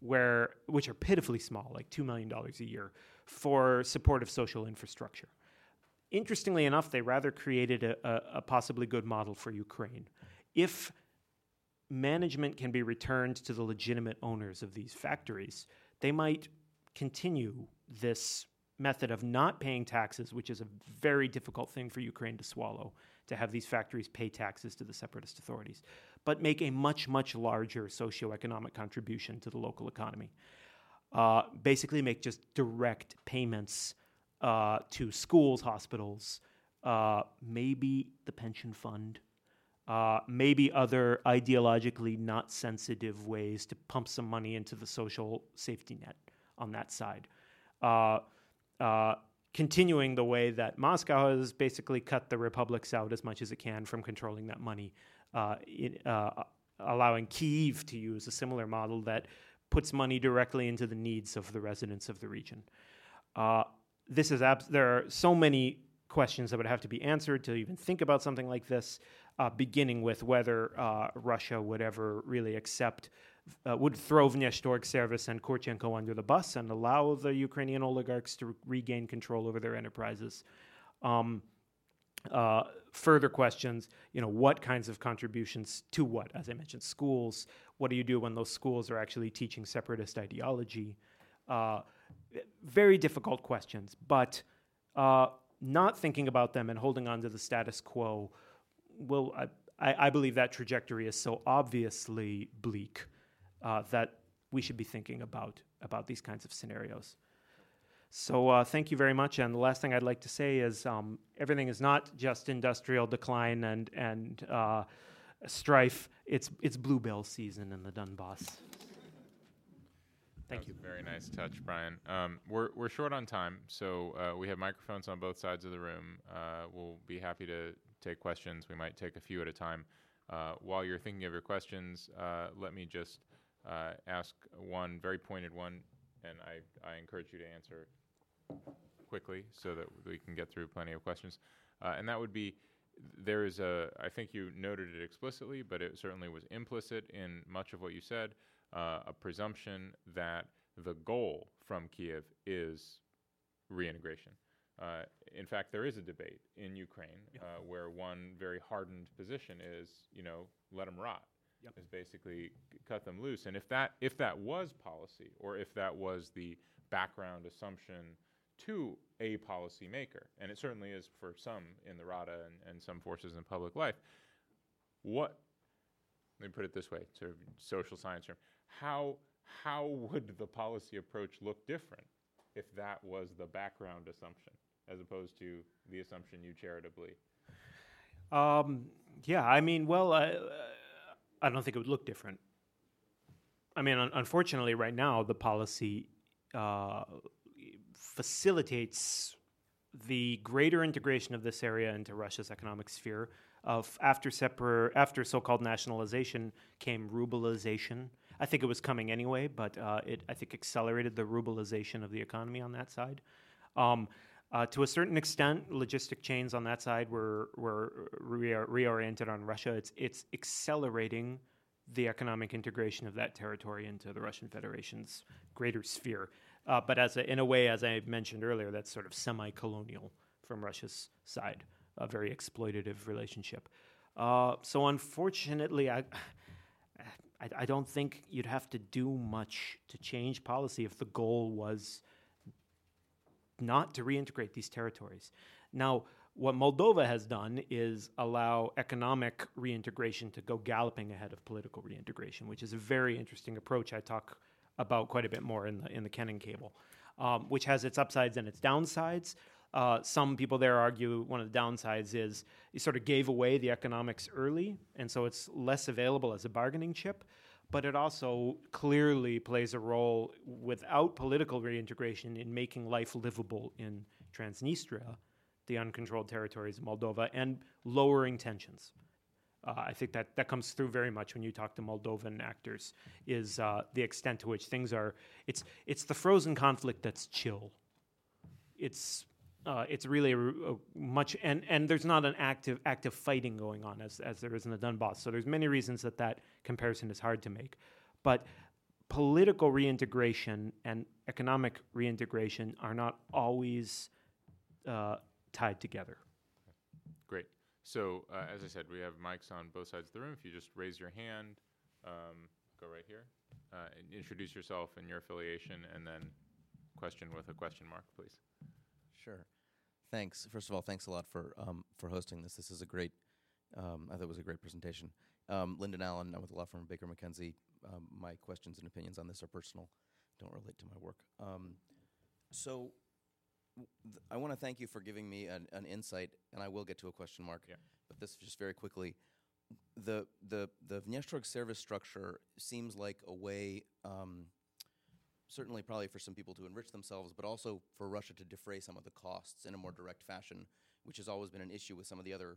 where which are pitifully small, like two million dollars a year, for support of social infrastructure. Interestingly enough, they rather created a, a, a possibly good model for Ukraine. If management can be returned to the legitimate owners of these factories, they might continue this method of not paying taxes, which is a very difficult thing for Ukraine to swallow, to have these factories pay taxes to the separatist authorities, but make a much, much larger socioeconomic contribution to the local economy. Uh, basically, make just direct payments uh, to schools, hospitals, uh, maybe the pension fund, uh, maybe other ideologically not sensitive ways to pump some money into the social safety net on that side. Continuing the way that Moscow has basically cut the republics out as much as it can from controlling that money, uh, in, uh, allowing Kiev to use a similar model that puts money directly into the needs of the residents of the region. Uh, this is abs- there are so many questions that would have to be answered to even think about something like this uh, beginning with whether uh, Russia would ever really accept, uh, would throw Vneshtorgservice and Kurchenko under the bus and allow the Ukrainian oligarchs to regain control over their enterprises. Um, uh, further questions, you know, what kinds of contributions to what? As I mentioned, schools. What do you do when those schools are actually teaching separatist ideology? Uh, very difficult questions, but uh, not thinking about them and holding on to the status quo will I, I believe that trajectory is so obviously bleak uh, that we should be thinking about about these kinds of scenarios. So uh, thank you very much. And the last thing I'd like to say is um, everything is not just industrial decline and and uh, strife. It's it's bluebell season in the Donbass. Thank you. very nice touch, Brian. Um, we're, we're short on time, so uh, we have microphones on both sides of the room. Uh, we'll be happy to take questions. We might take a few at a time. Uh, while you're thinking of your questions, uh, let me just uh, ask one very pointed one, and I, I encourage you to answer quickly so that we can get through plenty of questions. Uh, and that would be there is a, I think you noted it explicitly, but it certainly was implicit in much of what you said, uh, a presumption that the goal from Kiev is reintegration. Uh, in fact, there is a debate in Ukraine Yep. uh, where one very hardened position is, you know, let them rot. Yep. Is basically cut them loose. And if that if that was policy, or if that was the background assumption to a policymaker, and it certainly is for some in the Rada and, and some forces in public life, what let me put it this way, sort of social science term, how how would the policy approach look different if that was the background assumption, as opposed to the assumption you charitably Um, yeah, I mean, well, I, I don't think it would look different. I mean, un- unfortunately, right now, the policy uh, facilitates the greater integration of this area into Russia's economic sphere. Of after separ- after so-called nationalization came rubleization. I think it was coming anyway, but uh, it I think accelerated the rubleization of the economy on that side. Um, uh, to a certain extent, logistic chains on that side were were reoriented on Russia. It's it's accelerating the economic integration of that territory into the Russian Federation's greater sphere. Uh, but as a, in a way, as I mentioned earlier, that's sort of semi-colonial from Russia's side, a very exploitative relationship. Uh, so unfortunately, I, I I don't think you'd have to do much to change policy if the goal was not to reintegrate these territories. Now, what Moldova has done is allow economic reintegration to go galloping ahead of political reintegration, which is a very interesting approach. I talk about quite a bit more in the in the Kennan cable, um, which has its upsides and its downsides. Uh, some people there argue one of the downsides is you sort of gave away the economics early, and so it's less available as a bargaining chip. But it also clearly plays a role without political reintegration in making life livable in Transnistria, the uncontrolled territories of Moldova, and lowering tensions. Uh, I think that that comes through very much when you talk to Moldovan actors. Is uh, the extent to which things are? It's it's the frozen conflict that's chill. It's uh, it's really a, a much and and there's not an active active fighting going on as as there is in the Donbass. So there's many reasons that that comparison is hard to make, but political reintegration and economic reintegration are not always uh, tied together. Great. So, uh, as I said, we have mics on both sides of the room. If you just raise your hand, um, go right here, uh, and introduce yourself and your affiliation, and then question with a question mark, please. Sure. Thanks. First of all, thanks a lot for um, for hosting this. This is a great. Um, I thought it was a great presentation. Um, Lyndon Allen, I'm with the law firm Baker McKenzie. Um, my questions and opinions on this are personal, don't relate to my work. Um, so, th- I want to thank you for giving me an, an insight, and I will get to a question mark. Yeah. But this is just very quickly, the the the Vneshtorg service structure seems like a way. Um, certainly probably for some people to enrich themselves, but also for Russia to defray some of the costs in a more direct fashion, which has always been an issue with some of the other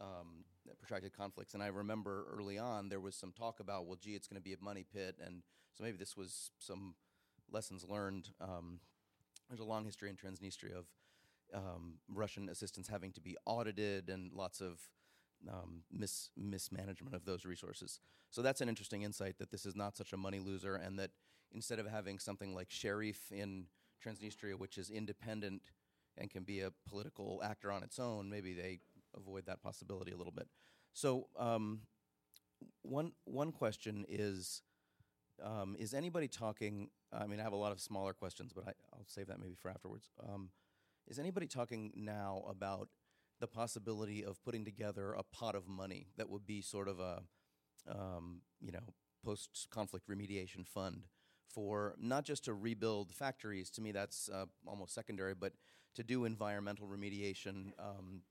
um, protracted conflicts. And I remember early on there was some talk about, well, gee, it's going to be a money pit, and so maybe this was some lessons learned. Um, there's a long history in Transnistria of um, Russian assistance having to be audited and lots of um, mis- mismanagement of those resources. So that's an interesting insight that this is not such a money loser, and that instead of having something like Sheriff in Transnistria, which is independent and can be a political actor on its own, maybe they avoid that possibility a little bit. So um, one one question is. Um, is anybody talking? I mean, I have a lot of smaller questions, but I, I'll save that maybe for afterwards. Um, is anybody talking now about the possibility of putting together a pot of money that would be sort of a, um, you know, post-conflict remediation fund for not just to rebuild factories. To me, that's uh, almost secondary, but to do environmental remediation. Um,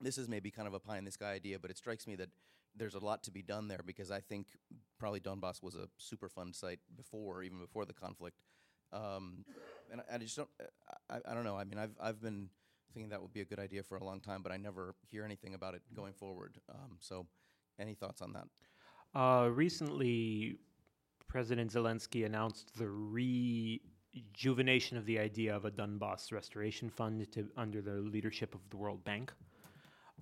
this is maybe kind of a pie in the sky idea, but it strikes me that there's a lot to be done there because I think probably Donbass was a super fund site before, even before the conflict. Um, and I, I just don't, I, I don't know. I mean, I've, I've been thinking that would be a good idea for a long time, but I never hear anything about it going forward. Um, so, any thoughts on that? Uh, recently, President Zelenskyy announced the rejuvenation of the idea of a Donbass restoration fund to, under the leadership of the World Bank.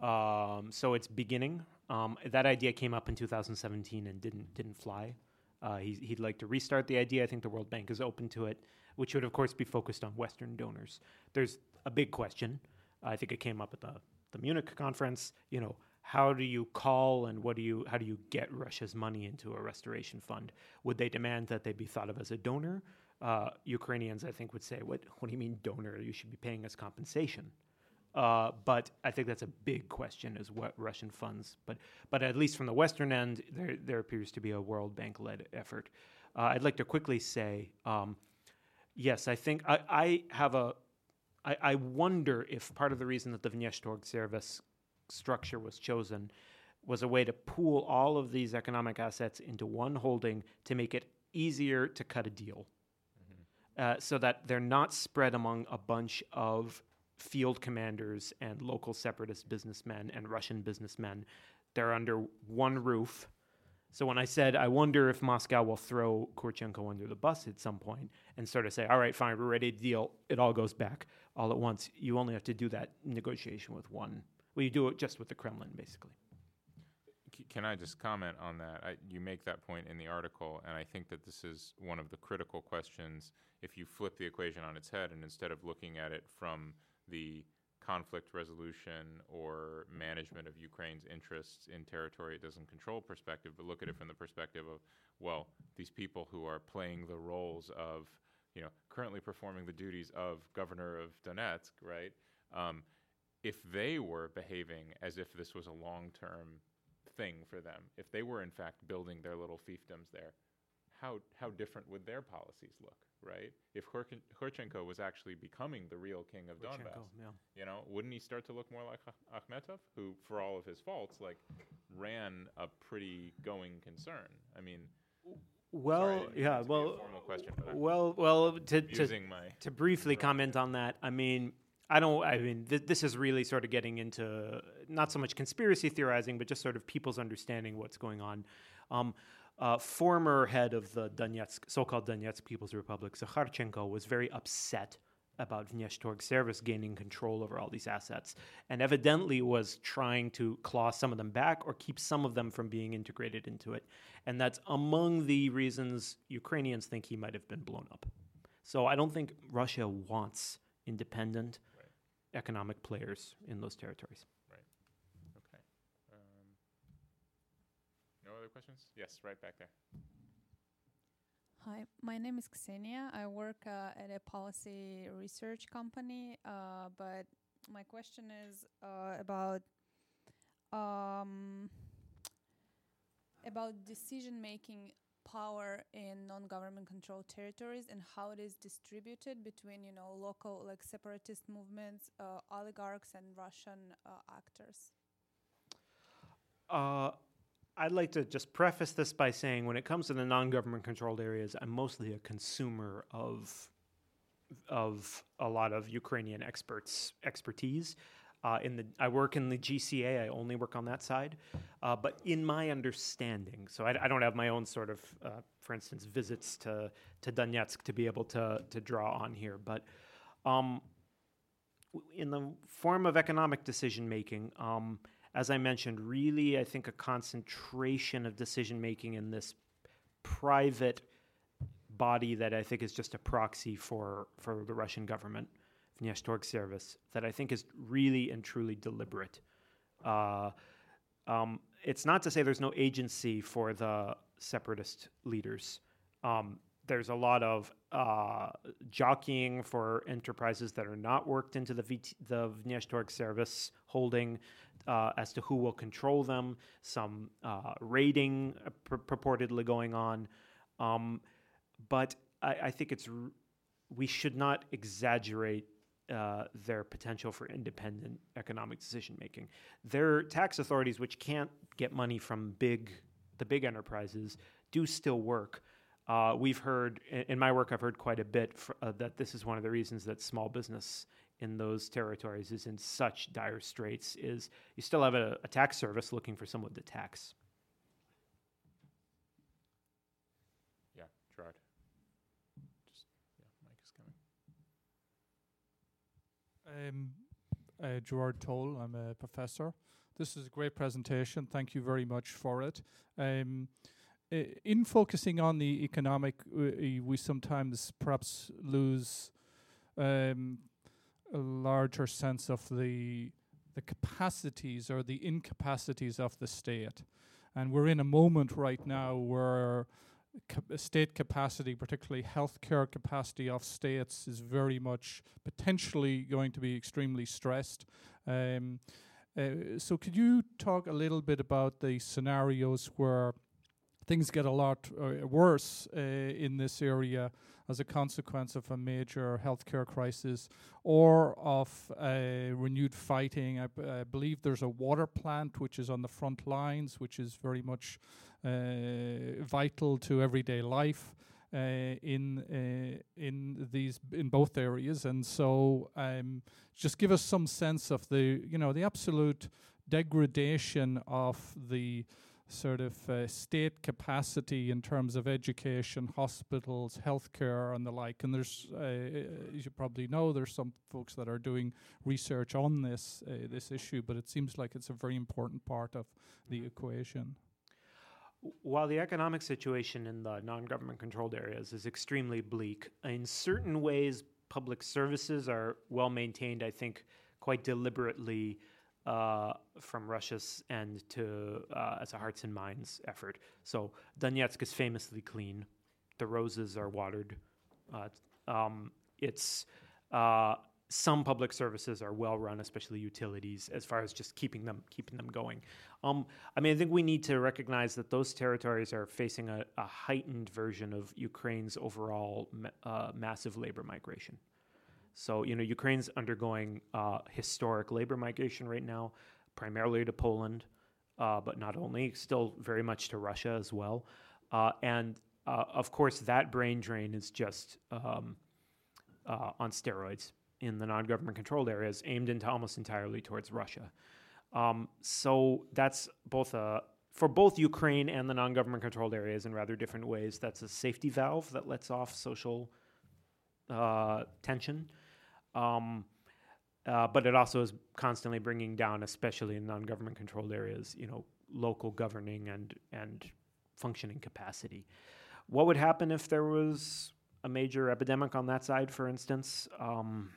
Um, so it's beginning. Um, that idea came up in 2017 and didn't didn't fly. Uh, he, he'd like to restart the idea. I think the World Bank is open to it, which would of course be focused on Western donors. There's a big question. I think it came up at the the Munich conference. You know, how do you call and what do you how do you get Russia's money into a restoration fund? Would they demand that they be thought of as a donor? Uh, Ukrainians, I think, would say, "What? What do you mean donor? You should be paying us compensation." Uh, but I think that's a big question: is what Russian funds? But but at least from the Western end, there there appears to be a World Bank led effort. Uh, I'd like to quickly say, um, yes, I think I, I have a. I, I wonder if part of the reason that the Vneshtorg service structure was chosen was a way to pool all of these economic assets into one holding to make it easier to cut a deal. Uh, so that they're not spread among a bunch of field commanders and local separatist businessmen and Russian businessmen. They're under one roof. So when I said, I wonder if Moscow will throw Kurchenko under the bus at some point and sort of say, all right, fine, we're ready to deal, it all goes back all at once. You only have to do that negotiation with one. You do it just with the Kremlin, basically. Can I just comment on that? I, you make that point in the article, and I think that this is one of the critical questions. If you flip the equation on its head, and instead of looking at it from the conflict resolution or management of Ukraine's interests in territory it doesn't control perspective, but look at it from the perspective of, well, these people who are playing the roles of, you know, currently performing the duties of governor of Donetsk, right? Um, if they were behaving as if this was a long-term thing for them, if they were in fact building their little fiefdoms there, how how different would their policies look, right? If Khurkin- Kurchenko was actually becoming the real king of Donbass, yeah. you know, wouldn't he start to look more like Akhmetov, who, for all of his faults, like ran a pretty going concern? I mean, Well, sorry, I didn't mean yeah, well, question, well, well, to, to, to briefly comment on that, I mean, I don't. I mean, th- this is really sort of getting into not so much conspiracy theorizing, but just sort of people's understanding what's going on. Um, uh, former head of the Donetsk, so-called Donetsk People's Republic, Zakharchenko, was very upset about Vneshtorg service gaining control over all these assets, and evidently was trying to claw some of them back or keep some of them from being integrated into it. And that's among the reasons Ukrainians think he might have been blown up. So I don't think Russia wants independent economic players in those territories. Right. Okay. Um, no other questions? Yes, right back there. Hi, my name is Ksenia. I work uh, at a policy research company, uh, but my question is uh, about um, about decision making power in non-government controlled territories and how it is distributed between you know local like separatist movements, uh, oligarchs, and Russian uh, actors. Uh, I'd like to just preface this by saying when it comes to the non government controlled areas, I'm mostly a consumer of, of a lot of Ukrainian experts' expertise. Uh, in the, I work in the GCA. I only work on that side, uh, but in my understanding, so I, I don't have my own sort of, uh, for instance, visits to to Donetsk to be able to to draw on here. But um, in the form of economic decision making, um, as I mentioned, really, I think a concentration of decision making in this private body that I think is just a proxy for for the Russian government, Vneshtorg service, that I think is really and truly deliberate. Uh, um, it's not to say there's no agency for the separatist leaders. Um, there's a lot of uh, jockeying for enterprises that are not worked into the VT, the service holding uh, as to who will control them. Some uh, raiding uh, pur- purportedly going on, um, but I, I think it's r- we should not exaggerate uh, their potential for independent economic decision making. Their tax authorities, which can't get money from big the big enterprises, do still work. Uh, we've heard in, my work, I've heard quite a bit fr- uh, that this is one of the reasons that small business in those territories is in such dire straits. Is you still have a, a tax service looking for someone to tax. Yeah, Gerard. Just yeah, Mike is coming. Um, uh, Gerard Toal. I'm a professor. This is a great presentation. Thank you very much for it. Um, in focusing on the economic, we, we sometimes perhaps lose um, a larger sense of the the capacities or the incapacities of the state. And we're in a moment right now where state capacity, particularly healthcare capacity of states, is very much potentially going to be extremely stressed. Um, uh, so, could you talk a little bit about the scenarios where things get a lot uh, worse uh, in this area as a consequence of a major healthcare crisis or of renewed fighting. I, b- I believe there's a water plant which is on the front lines, which is very much vital to everyday life. Uh, in uh, in these in both areas, and so um, just give us some sense of the you know the absolute degradation of the sort of uh, state capacity in terms of education, hospitals, healthcare, and the like. And there's, uh, as you probably know, there's some folks that are doing research on this uh, this issue, but it seems like it's a very important part of the equation. While the economic situation in the non-government controlled areas is extremely bleak, in certain ways, public services are well maintained. I think quite deliberately uh, from Russia's end to uh, as a hearts and minds effort. So Donetsk is famously clean. The roses are watered. Uh, um, it's uh, some public services are well run, especially utilities, as far as just keeping them keeping them going. Um, I mean, I think we need to recognize that those territories are facing a, a heightened version of Ukraine's overall uh, massive labor migration. So, you know, Ukraine's undergoing uh, historic labor migration right now, primarily to Poland, uh, but not only, still very much to Russia as well. Uh, and uh, of course, that brain drain is just um, uh, on steroids in the non government controlled areas, aimed into almost entirely towards Russia. Um, so that's both a for both Ukraine and the non government controlled areas in rather different ways. That's a safety valve that lets off social uh, tension. Um, uh, but it also is constantly bringing down, especially in non-government controlled areas, you know, local governing and and functioning capacity. What would happen if there was a major epidemic on that side, for instance? Um,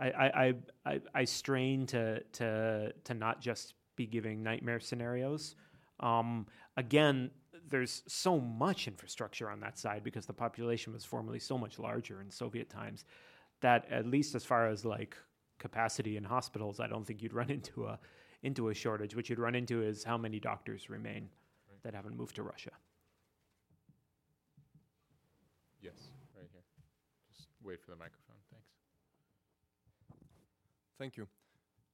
I, I, I, I strain to, to, to not just be giving nightmare scenarios. Um, again, there's so much infrastructure on that side because the population was formerly so much larger in Soviet times that at least as far as like capacity in hospitals, I don't think you'd run into a into a shortage. What you'd run into is how many doctors remain right. that haven't moved to Russia. Yes, right here. Just wait for the microphone. Thank you.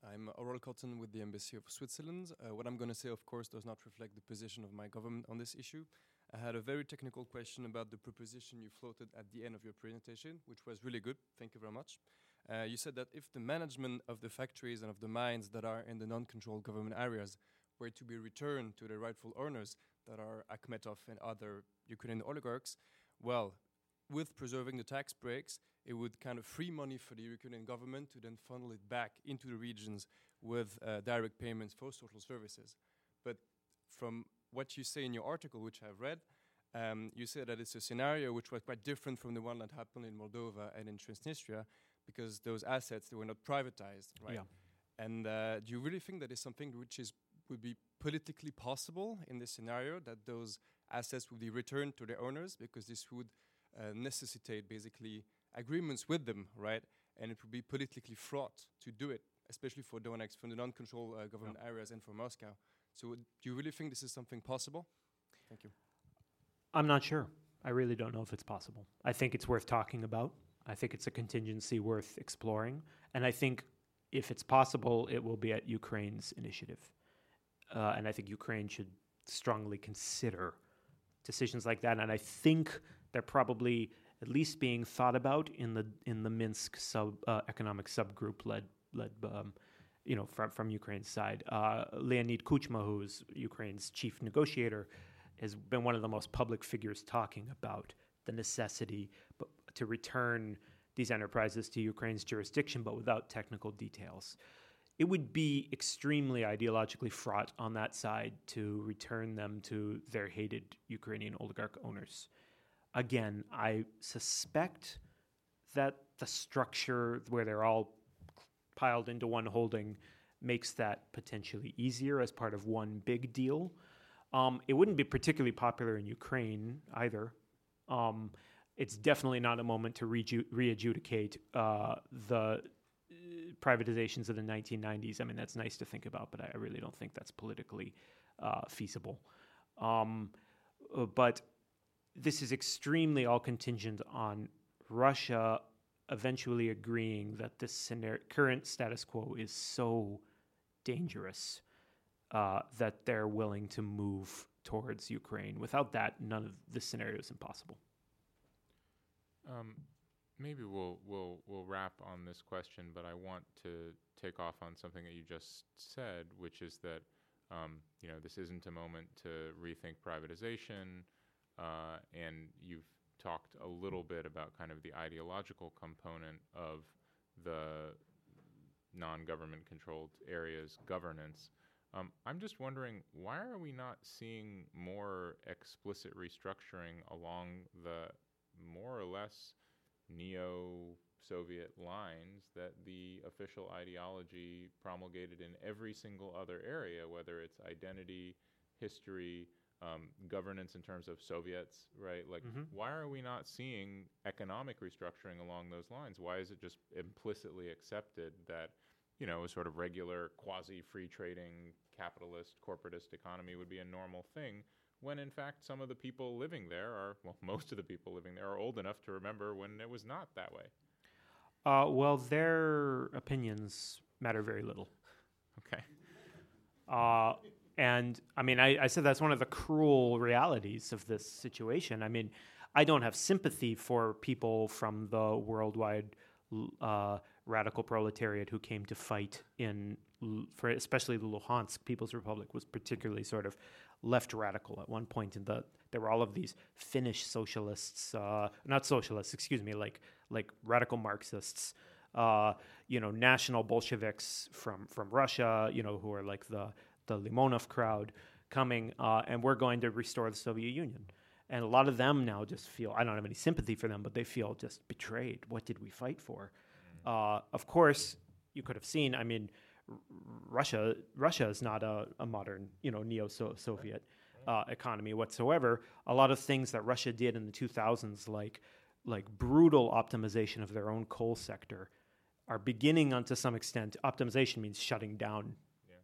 I'm Aurel Cotton with the Embassy of Switzerland. Uh, what I'm going to say, of course, does not reflect the position of my government on this issue. I had a very technical question about the proposition you floated at the end of your presentation, which was really good. Thank you very much. Uh, you said that if the management of the factories and of the mines that are in the non controlled government areas were to be returned to the rightful owners, that are Akhmetov and other Ukrainian oligarchs, well, with preserving the tax breaks, it would kind of free money for the Ukrainian government to then funnel it back into the regions with uh, direct payments for social services. But from what you say in your article, which I've read, um, you say that it's a scenario which was quite different from the one that happened in Moldova and in Transnistria because those assets they were not privatized, right? Yeah. And uh, do you really think that is something which is would be politically possible in this scenario that those assets would be returned to their owners because this would uh, necessitate basically agreements with them, right? And it would be politically fraught to do it, especially for Donetsk, from the non-controlled uh, government yeah. areas and for Moscow. So, do you really think this is something possible? Thank you. I'm not sure. I really don't know if it's possible. I think it's worth talking about. I think it's a contingency worth exploring. And I think if it's possible, it will be at Ukraine's initiative. Uh, and I think Ukraine should strongly consider decisions like that. And I think they're probably at least being thought about in the in the Minsk sub uh, economic subgroup led led um, you know from from Ukraine's side. Uh, Leonid Kuchma, who's Ukraine's chief negotiator, has been one of the most public figures talking about the necessity to return these enterprises to Ukraine's jurisdiction, but without technical details. It would be extremely ideologically fraught on that side to return them to their hated Ukrainian oligarch owners. Again, I suspect that the structure where they're all piled into one holding makes that potentially easier as part of one big deal. Um, it wouldn't be particularly popular in Ukraine either. Um, it's definitely not a moment to reju- re-adjudicate uh, the uh, privatizations of the 1990s. I mean, that's nice to think about, but I really don't think that's politically uh, feasible. Um, uh, but this is extremely all contingent on Russia eventually agreeing that this scenario, current status quo is so dangerous uh, that they're willing to move towards Ukraine. Without that, none of this scenario is impossible. Um, maybe we'll we'll we'll wrap on this question, but I want to take off on something that you just said, which is that um, you know this isn't a moment to rethink privatization, uh, and you've talked a little bit about kind of the ideological component of the non-government controlled areas governance. Um, I'm just wondering why are we not seeing more explicit restructuring along the more or less neo Soviet lines that the official ideology promulgated in every single other area, whether it's identity, history, um, governance in terms of Soviets, right? Like, Mhm. why are we not seeing economic restructuring along those lines? Why is it just implicitly accepted that, you know, a sort of regular quasi free trading capitalist corporatist economy would be a normal thing? When in fact, some of the people living there are, well, most of the people living there are old enough to remember when it was not that way. Uh, well, their opinions matter very little. Okay. Uh, and I mean, I, I said that's one of the cruel realities of this situation. I mean, I don't have sympathy for people from the worldwide uh, radical proletariat who came to fight in, for especially the Luhansk People's Republic was particularly sort of left radical at one point. In the there were all of these Finnish socialists, uh, not socialists, excuse me, like like radical Marxists. Uh, you know, national Bolsheviks from from Russia, you know, who are like the the Limonov crowd coming, uh, and we're going to restore the Soviet Union. And a lot of them now just feel I don't have any sympathy for them, but they feel just betrayed. What did we fight for? Uh, of course, you could have seen. I mean, R- Russia Russia is not a, a modern, you know, neo-Soviet uh, economy whatsoever. A lot of things that Russia did in the 2000s, like like brutal optimization of their own coal sector, are beginning on to some extent. Optimization means shutting down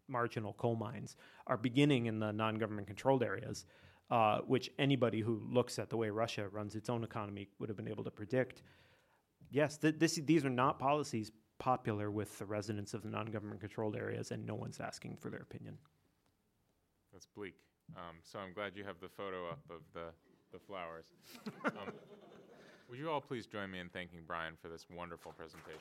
marginal coal mines are beginning in the non-government controlled areas, uh, which anybody who looks at the way Russia runs its own economy would have been able to predict. Yes, th- this, these are not policies popular with the residents of the non-government controlled areas, and no one's asking for their opinion. That's bleak. Um, so I'm glad you have the photo up of the, the flowers. um, would you all please join me in thanking Brian for this wonderful presentation?